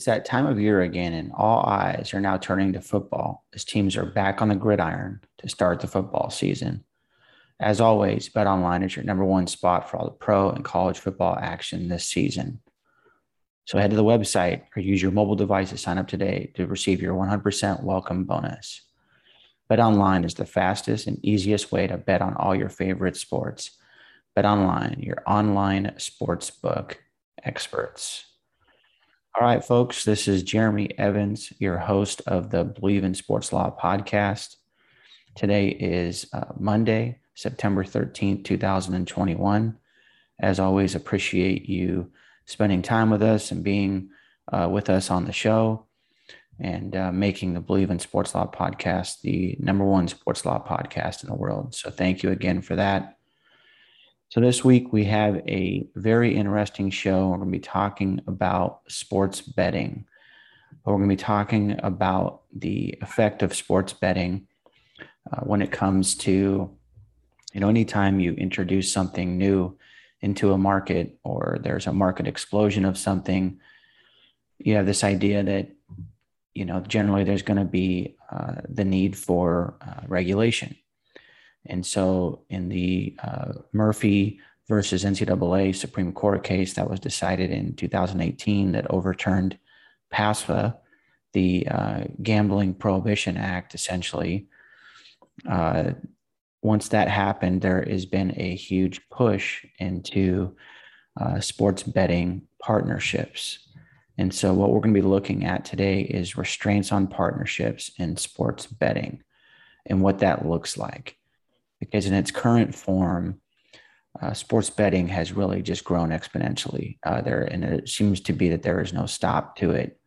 It's that time of year again, and all eyes are now turning to football as teams are back on the gridiron to start the football season. As always, BetOnline is your number one spot for all the pro and college football action this season. So head to the website or use your mobile device to sign up today to receive your 100% welcome bonus. BetOnline is the fastest and easiest way to bet on all your favorite sports. BetOnline, your online sportsbook experts. All right, folks, this is Jeremy Evans, your host of the Bleav in Sports Law podcast. Today is uh, Monday, September 13th, 2021. As always, appreciate you spending time with us and being uh, with us on the show and uh, making the Bleav in Sports Law podcast the number one sports law podcast in the world. So, thank you again for that. So, this week we have a very interesting show. We're going to be talking about sports betting. We're going to be talking about the effect of sports betting uh, when it comes to, you know, anytime you introduce something new into a market or there's a market explosion of something, you have this idea that, you know, generally there's going to be uh, the need for uh, regulation and so, in the uh, Murphy versus NCAA Supreme Court case that was decided in 2018 that overturned PASPA, the uh, Gambling Prohibition Act, essentially, uh, once that happened, there has been a huge push into uh, sports betting partnerships. And so, what we're going to be looking at today is restraints on partnerships in sports betting and what that looks like because in its current form, uh, sports betting has really just grown exponentially uh, there, and it seems to be that there is no stop to it,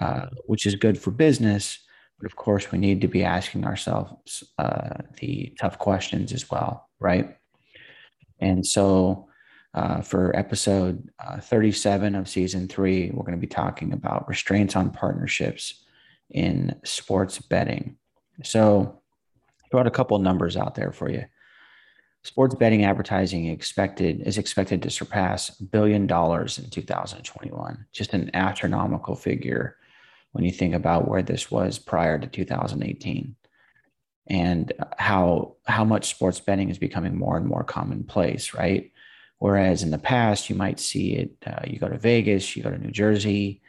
uh, which is good for business. But of course, we need to be asking ourselves uh, the tough questions as well, right? And so, uh, for episode uh, 37 of season three, we're going to be talking about restraints on partnerships in sports betting. So, brought a couple numbers out there for you. Sports betting advertising expected is expected to surpass a billion dollars in 2021. Just an astronomical figure when you think about where this was prior to 2018 and how how much sports betting is becoming more and more commonplace, right? Whereas in the past, you might see it. Uh, you go to Vegas, you go to New Jersey.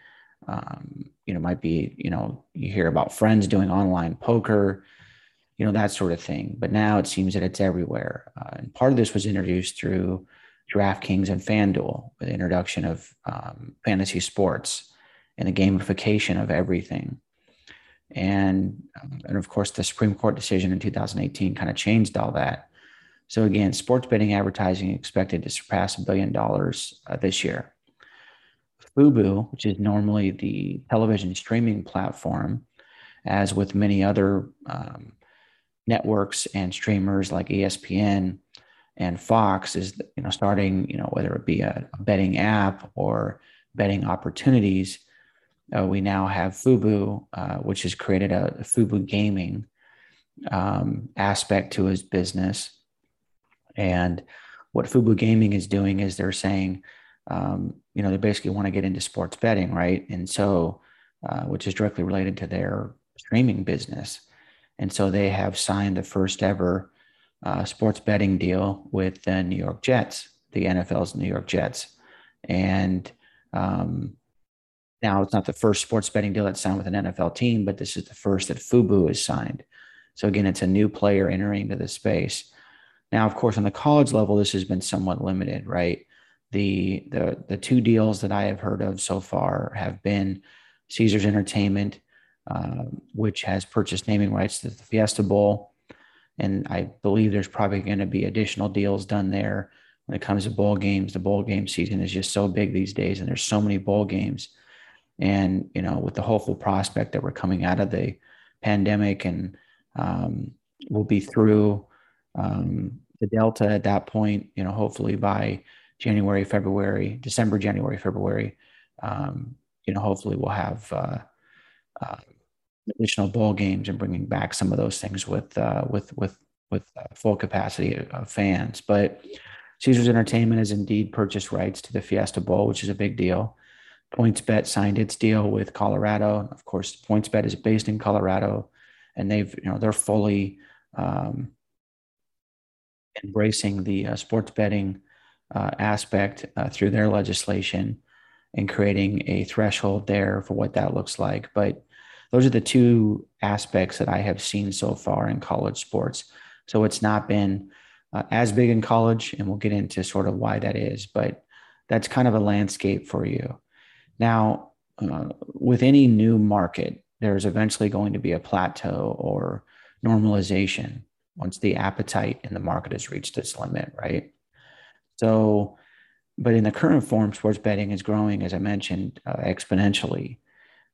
Um, you know, might be you know you hear about friends doing online poker you know, that sort of thing. But now it seems that it's everywhere. Uh, and part of this was introduced through DraftKings and FanDuel with the introduction of um, fantasy sports and the gamification of everything. And, um, and of course, the Supreme Court decision in 2018 kind of changed all that. So again, sports betting advertising expected to surpass a billion dollars uh, this year. Fubo, which is normally the television streaming platform, as with many other um, networks and streamers like ESPN and Fox is you know starting you know whether it be a, betting app or betting opportunities. Uh, we now have Fubo, uh, which has created a, a Fubo gaming um, aspect to his business. And what Fubo Gaming is doing is they're saying, um, you know, they basically want to get into sports betting, right? And so, uh, which is directly related to their streaming business. And so they have signed the first ever uh, sports betting deal with the New York Jets, the NFL's New York Jets. And um, now it's not the first sports betting deal that's signed with an NFL team, but this is the first that Fubo has signed. So again, it's a new player entering into the space. Now, of course, on the college level, this has been somewhat limited, right? The the the two deals that I have heard of so far have been Caesars Entertainment um, which has purchased naming rights to the Fiesta Bowl. And I believe there's probably going to be additional deals done there when it comes to bowl games. The bowl game season is just so big these days, and there's so many bowl games. And you know, with the hopeful prospect that we're coming out of the pandemic and um, we'll be through um, the Delta at that point, you know, hopefully by January, February, December, January, February, um, you know, hopefully we'll have uh, uh, additional bowl games and bringing back some of those things with uh, with with with uh, full capacity of fans. But Caesars Entertainment has indeed purchased rights to the Fiesta Bowl, which is a big deal. PointsBet signed its deal with Colorado. Of course, PointsBet is based in Colorado, and they've you know they're fully um, embracing the uh, sports betting uh, aspect uh, through their legislation and creating a threshold there for what that looks like. But those are the two aspects that I have seen so far in college sports. So it's not been uh, as big in college, and we'll get into sort of why that is. But that's kind of a landscape for you. Now, uh, with any new market, there's eventually going to be a plateau or normalization once the appetite in the market has reached its limit, right? So, but in the current form, sports betting is growing, as I mentioned, uh, exponentially.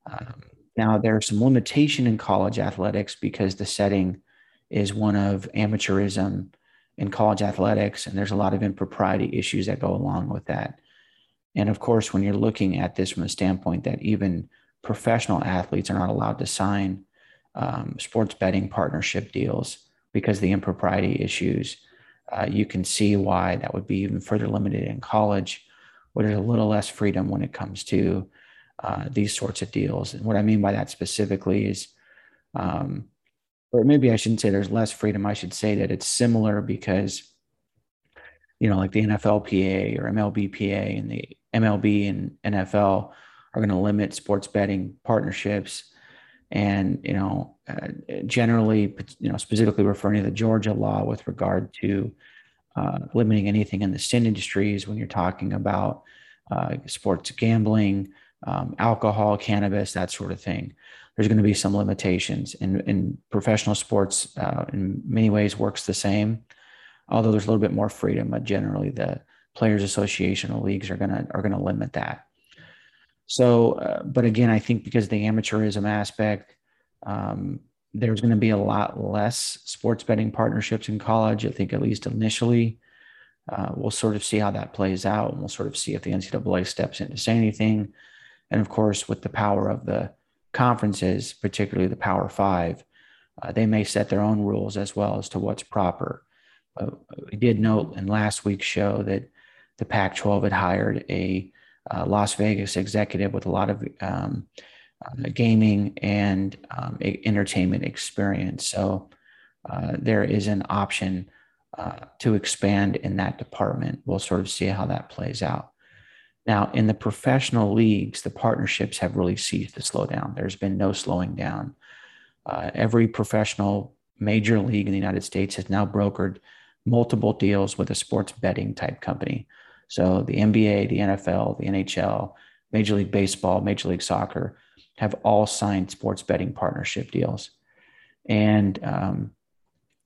Um, now, there's some limitation in college athletics because the setting is one of amateurism in college athletics, and there's a lot of impropriety issues that go along with that. And of course, when you're looking at this from the standpoint that even professional athletes are not allowed to sign um, sports betting partnership deals because the impropriety issues, uh, you can see why that would be even further limited in college, where there's a little less freedom when it comes to uh, these sorts of deals. And what I mean by that specifically is, um, or maybe I shouldn't say there's less freedom. I should say that it's similar because, you know, like the NFLPA or MLBPA and the MLB and NFL are going to limit sports betting partnerships. And, you know, uh, generally, you know, specifically referring to the Georgia law with regard to uh, limiting anything in the sin industries when you're talking about uh, sports gambling, um, alcohol, cannabis, that sort of thing. There's going to be some limitations. And in professional sports, uh, in many ways, works the same, although there's a little bit more freedom. But generally, the players association or leagues are gonna are gonna limit that. So, uh, but again, I think because the amateurism aspect, um, there's going to be a lot less sports betting partnerships in college. I think at least initially, uh, we'll sort of see how that plays out, and we'll sort of see if the NCAA steps in to say anything. And of course, with the power of the conferences, particularly the Power Five, uh, they may set their own rules as well as to what's proper. we did note in last week's show that the Pac 12 had hired a uh, Las Vegas executive with a lot of um, uh, gaming and um, entertainment experience. So uh, there is an option uh, to expand in that department. We'll sort of see how that plays out. Now, in the professional leagues, the partnerships have really ceased to slow down. There's been no slowing down. Uh, every professional major league in the United States has now brokered multiple deals with a sports betting type company. So the NBA, the NFL, the NHL, Major League Baseball, Major League Soccer have all signed sports betting partnership deals. And um,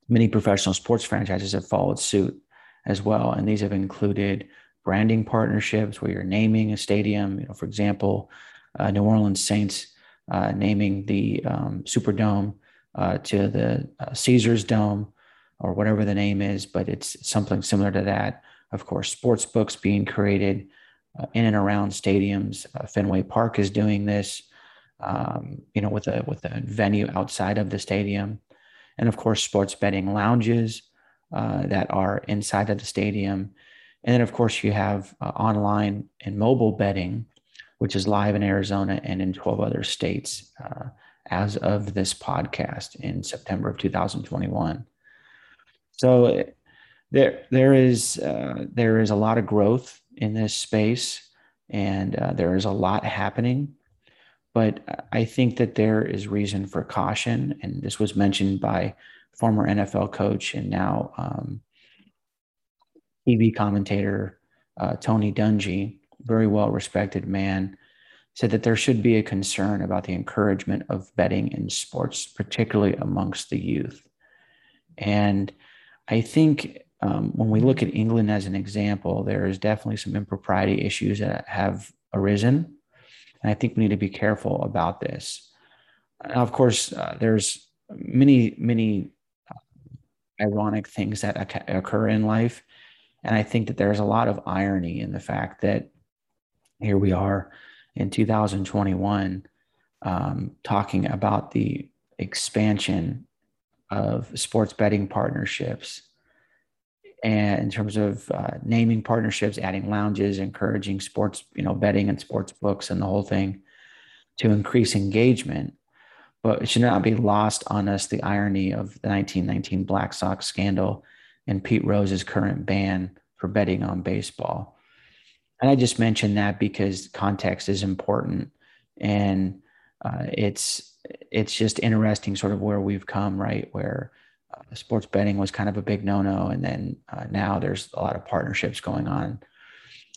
many professional sports franchises have followed suit as well. And these have included branding partnerships where you're naming a stadium. You know, for example, uh, New Orleans Saints uh, naming the um, Superdome uh, to the uh, Caesars Dome or whatever the name is, but it's something similar to that of course, sports books being created uh, in and around stadiums. Uh, Fenway Park is doing this, um, you know, with a with a venue outside of the stadium, and of course, sports betting lounges that are inside of the stadium, and then of course you have uh, online and mobile betting, which is live in Arizona and in 12 other states uh, as of this podcast in September of 2021. So there there is uh, there is a lot of growth in this space, and uh, there is a lot happening. But I think that there is reason for caution, and this was mentioned by former NFL coach and now um, TV commentator uh, Tony Dungy, very well respected man, said that there should be a concern about the encouragement of betting in sports, particularly amongst the youth. And I think um, when we look at England as an example, there is definitely some impropriety issues that have arisen. And I think we need to be careful about this. Now, of course, uh, there's many, many uh, ironic things that occur in life. And I think that there's a lot of irony in the fact that here we are in 2021 um, talking about the expansion of sports betting partnerships and in terms of uh, naming partnerships adding lounges encouraging sports you know betting and sports books and the whole thing to increase engagement. But it should not be lost on us the irony of the 1919 black sox scandal and pete rose's current ban for betting on baseball. And i just mentioned that because context is important. And uh, it's it's just interesting sort of where we've come right where uh, sports betting was kind of a big no-no. And then uh, now there's a lot of partnerships going on. I'm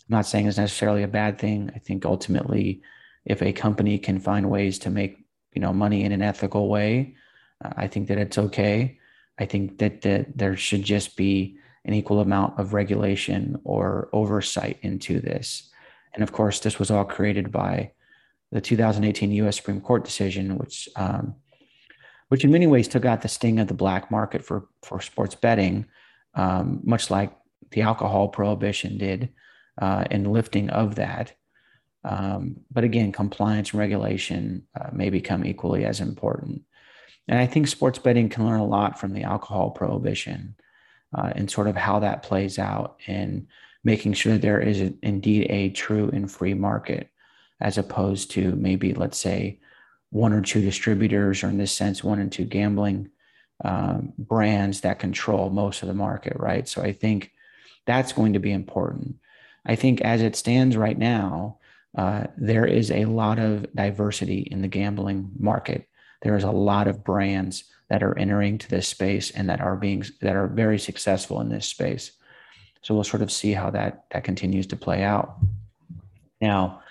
not saying it's necessarily a bad thing. I think ultimately if a company can find ways to make you know money in an ethical way uh, i think that it's okay i think that, that there should just be an equal amount of regulation or oversight into this and of course this was all created by the 2018 U.S. Supreme Court decision, which um, which in many ways took out the sting of the black market for for sports betting, um, much like the alcohol prohibition did, uh, and lifting of that. Um, but again, compliance and regulation uh, may become equally as important. And I think sports betting can learn a lot from the alcohol prohibition uh, and sort of how that plays out and making sure that there is a, indeed a true and free market as opposed to maybe, let's say, one or two distributors, or in this sense, one and two gambling um, brands that control most of the market, right? So I think that's going to be important. I think as it stands right now, uh, there is a lot of diversity in the gambling market. There is a lot of brands that are entering to this space and that are being that are very successful in this space. So we'll sort of see how that that continues to play out. Now,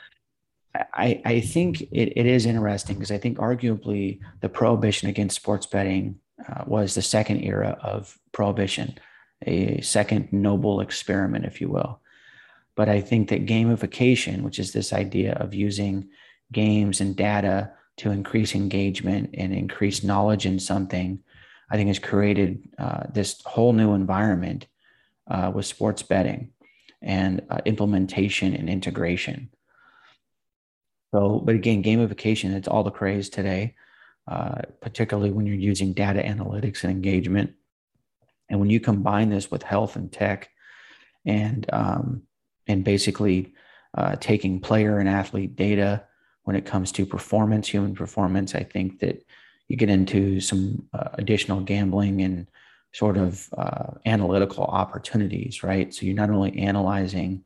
I, I think it, it is interesting because I think arguably the prohibition against sports betting uh, was the second era of prohibition, a second noble experiment, if you will. But I think that gamification, which is this idea of using games and data to increase engagement and increase knowledge in something, I think has created uh, this whole new environment uh, with sports betting and uh, implementation and integration. So, but again, gamification, it's all the craze today, uh, particularly when you're using data analytics and engagement. And when you combine this with health and tech and, um, and basically uh, taking player and athlete data when it comes to performance, human performance, I think that you get into some uh, additional gambling and sort of uh, analytical opportunities, right? So you're not only analyzing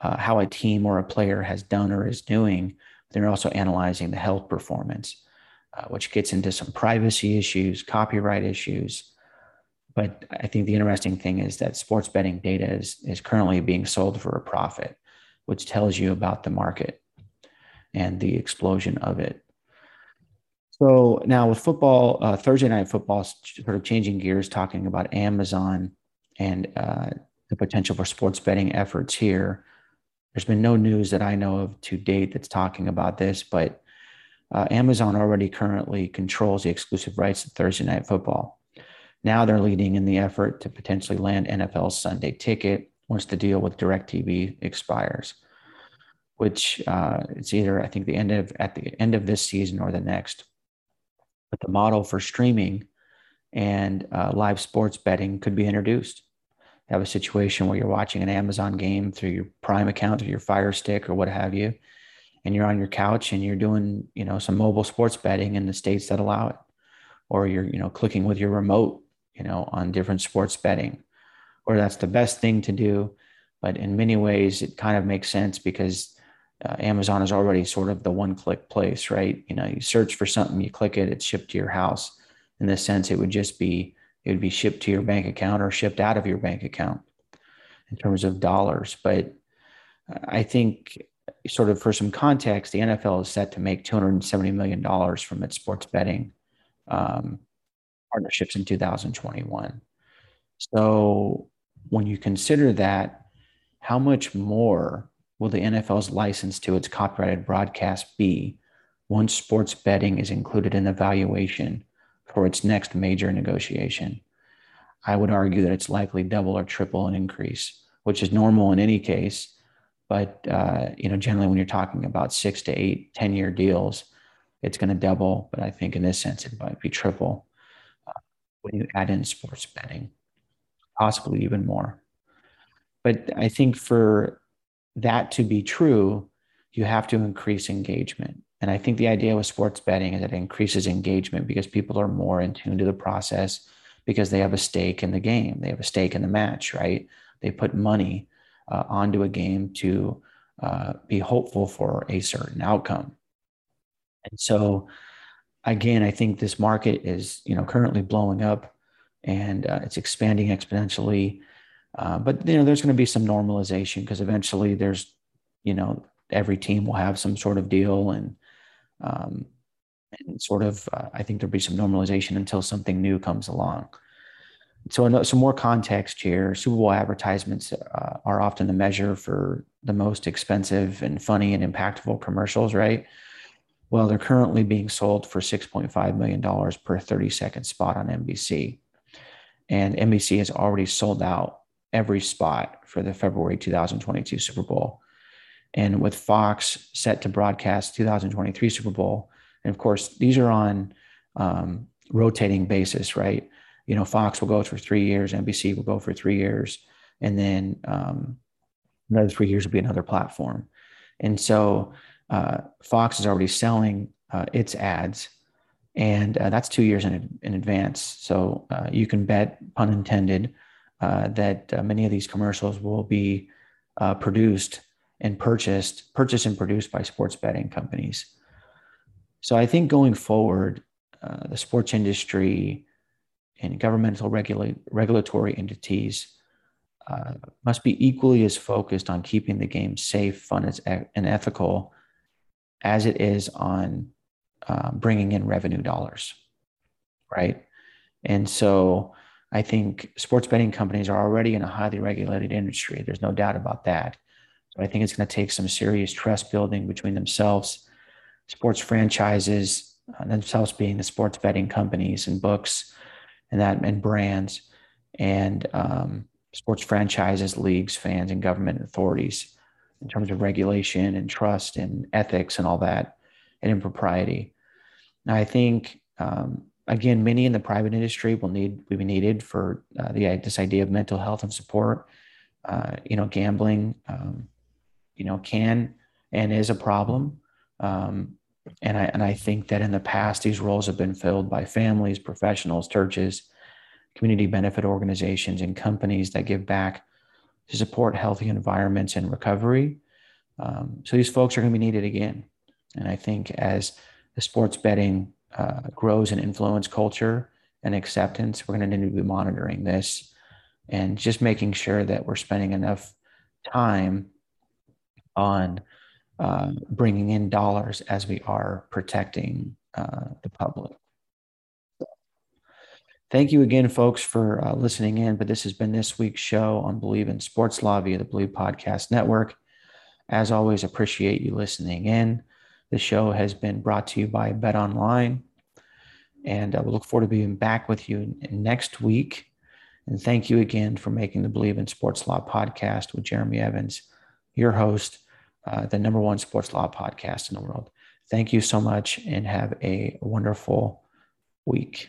uh, how a team or a player has done or is doing. They're also analyzing the health performance, uh, which gets into some privacy issues, copyright issues. But I think the interesting thing is that sports betting data is, is currently being sold for a profit, which tells you about the market and the explosion of it. So now with football, uh, Thursday night football, sort of changing gears, talking about Amazon and uh, the potential for sports betting efforts here. There's been no news that I know of to date that's talking about this, but uh, Amazon already currently controls the exclusive rights to Thursday Night Football. Now they're leading in the effort to potentially land NFL's Sunday ticket once the deal with DirecTV expires, which uh, it's either I think the end of at the end of this season or the next. But the model for streaming and uh, live sports betting could be introduced You have a situation where you're watching an Amazon game through your Prime account or your Fire Stick or what have you, and you're on your couch and you're doing, you know, some mobile sports betting in the states that allow it, or you're, you know, clicking with your remote, you know, on different sports betting, or that's the best thing to do. But in many ways, it kind of makes sense because uh, Amazon is already sort of the one-click place, right? You know, you search for something, you click it, it's shipped to your house. In this sense, it would just be it would be shipped to your bank account or shipped out of your bank account in terms of dollars. But I think, sort of for some context, the NFL is set to make $270 million from its sports betting um, partnerships in 2021. So when you consider that, how much more will the NFL's license to its copyrighted broadcast be once sports betting is included in the valuation for its next major negotiation? I would argue that it's likely double or triple an increase, which is normal in any case. But uh, you know, generally, when you're talking about six to eight, 10 year deals, it's going to double. But I think in this sense, it might be triple uh, when you add in sports betting, possibly even more. But I think for that to be true, you have to increase engagement. And I think the idea with sports betting is that it increases engagement because people are more in tune to the process because they have a stake in the game. They have a stake in the match, right? They put money uh, onto a game to uh, be hopeful for a certain outcome. And so, again, I think this market is, you know, currently blowing up and uh, it's expanding exponentially. Uh, but you know, there's going to be some normalization because eventually there's, you know, every team will have some sort of deal and, um, and sort of, uh, I think there'll be some normalization until something new comes along. So, some more context here. Super Bowl advertisements uh, are often the measure for the most expensive and funny and impactful commercials, right? Well, they're currently being sold for $6.5 million per 30 second spot on NBC. And NBC has already sold out every spot for the February 2022 Super Bowl. And with Fox set to broadcast 2023 Super Bowl, and of course, these are on um, rotating basis, right? You know, Fox will go for three years, NBC will go for three years, and then um, another three years will be another platform. And so uh, Fox is already selling uh, its ads, and uh, that's two years in, in advance. So uh, you can bet, pun intended, uh, that uh, many of these commercials will be produced and purchased, purchased and produced by sports betting companies. So I think going forward, the sports industry and governmental regula- regulatory entities uh, must be equally as focused on keeping the game safe, fun, and ethical as it is on uh, bringing in revenue dollars, right? And so I think sports betting companies are already in a highly regulated industry. There's no doubt about that. So I think it's going to take some serious trust building between themselves, sports franchises, uh, themselves being the sports betting companies and books and that and brands and um, sports franchises, leagues, fans, and government authorities in terms of regulation and trust and ethics and all that and impropriety. Now, I think um, again, many in the private industry will need will be needed for uh, the this idea of mental health and support. Uh, you know, gambling, um, you know, can and is a problem. Um, and I and I think that in the past these roles have been filled by families, professionals, churches, community benefit organizations, and companies that give back to support healthy environments and recovery. Um, so these folks are going to be needed again. And I think as the sports betting uh, grows and influence culture and acceptance, we're going to need to be monitoring this and just making sure that we're spending enough time on uh, bringing in dollars as we are protecting uh, the public. Thank you again, folks, for uh, listening in. But this has been this week's show on Bleav in Sports Law via the Bleav Podcast Network. As always, appreciate you listening in. The show has been brought to you by Bet Online. And uh, we look forward to being back with you next week. And thank you again for making the Bleav in Sports Law podcast with Jeremy Evans, your host, uh, the number one sports law podcast in the world. Thank you so much and have a wonderful week.